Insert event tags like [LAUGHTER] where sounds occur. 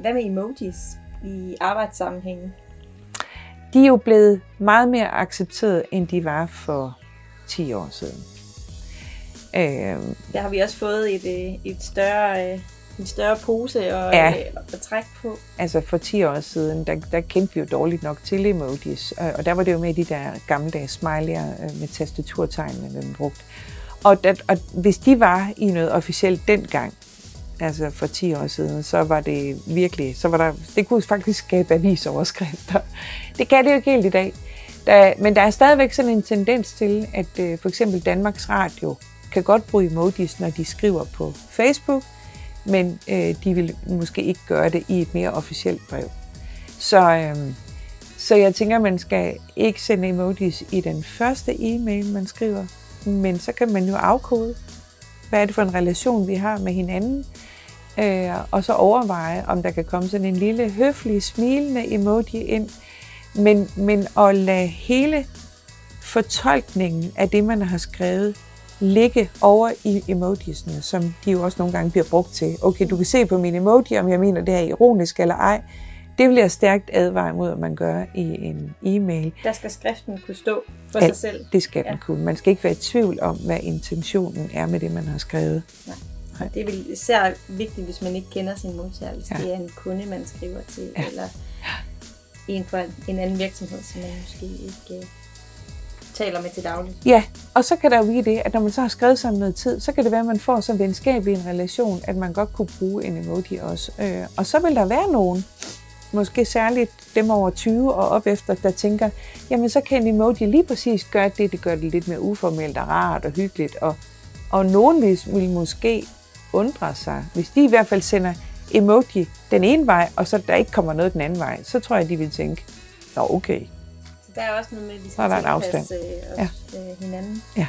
Hvad med emojis i arbejdssammenhængen? De er jo blevet meget mere accepteret, end de var for 10 år siden. Øh, Der har vi også fået et, øh, et større, øh, en større pose at, ja. at trække på. Altså for 10 år siden, der, der kendte vi jo dårligt nok til emojis, og der var det jo med de der gammeldags smiley'er med tastaturtegnene, man brugte. Og, dat, og hvis de var i noget officielt dengang, altså for 10 år siden, så var det virkelig, så var der, det kunne faktisk skabe avisoverskrifter. [LAUGHS] Det kan det jo ikke helt i dag. Der, men der er stadigvæk sådan en tendens til, at øh, for eksempel Danmarks Radio kan godt bruge emojis, når de skriver på Facebook, men øh, de vil måske ikke gøre det i et mere officielt brev. Så, øh, så jeg tænker, man skal ikke sende emojis i den første e-mail, man skriver, men så kan man jo afkode, hvad er det for en relation, vi har med hinanden, øh, og så overveje, om der kan komme sådan en lille høflig, smilende emoji ind, men, men at lade hele fortolkningen af det, man har skrevet, ligge over i emojisene, som de jo også nogle gange bliver brugt til. Okay, du kan se på min emoji, om jeg mener, det er ironisk eller ej. Det vil jeg stærkt advare mod, at man gør i en e-mail. Der skal skriften kunne stå for Alt, sig selv. det skal ja. den kunne. Man skal ikke være i tvivl om, hvad intentionen er med det, man har skrevet. Nej. Nej. Det er især vigtigt, hvis man ikke kender sin modtager, hvis ja. det er en kunde, man skriver til, ja. eller en for en anden virksomhed, som man måske ikke uh, taler med til daglig. Ja, og så kan der jo blive det, at når man så har skrevet sammen noget tid, så kan det være, at man får så venskabelig en relation, at man godt kunne bruge en emoji også. Øh, og så vil der være nogen, måske særligt dem over 20 og op efter, der tænker, jamen så kan en emoji lige præcis gøre det, det gør det lidt mere uformelt og rart og hyggeligt. Og, og nogen vil, vil måske undre sig, hvis de i hvert fald sender emoji den ene vej, og så der ikke kommer noget den anden vej, så tror jeg, de vil tænke, nå okay. Så der er også noget med, at vi skal tilpasse øh, ja. Øh, hinanden. Ja.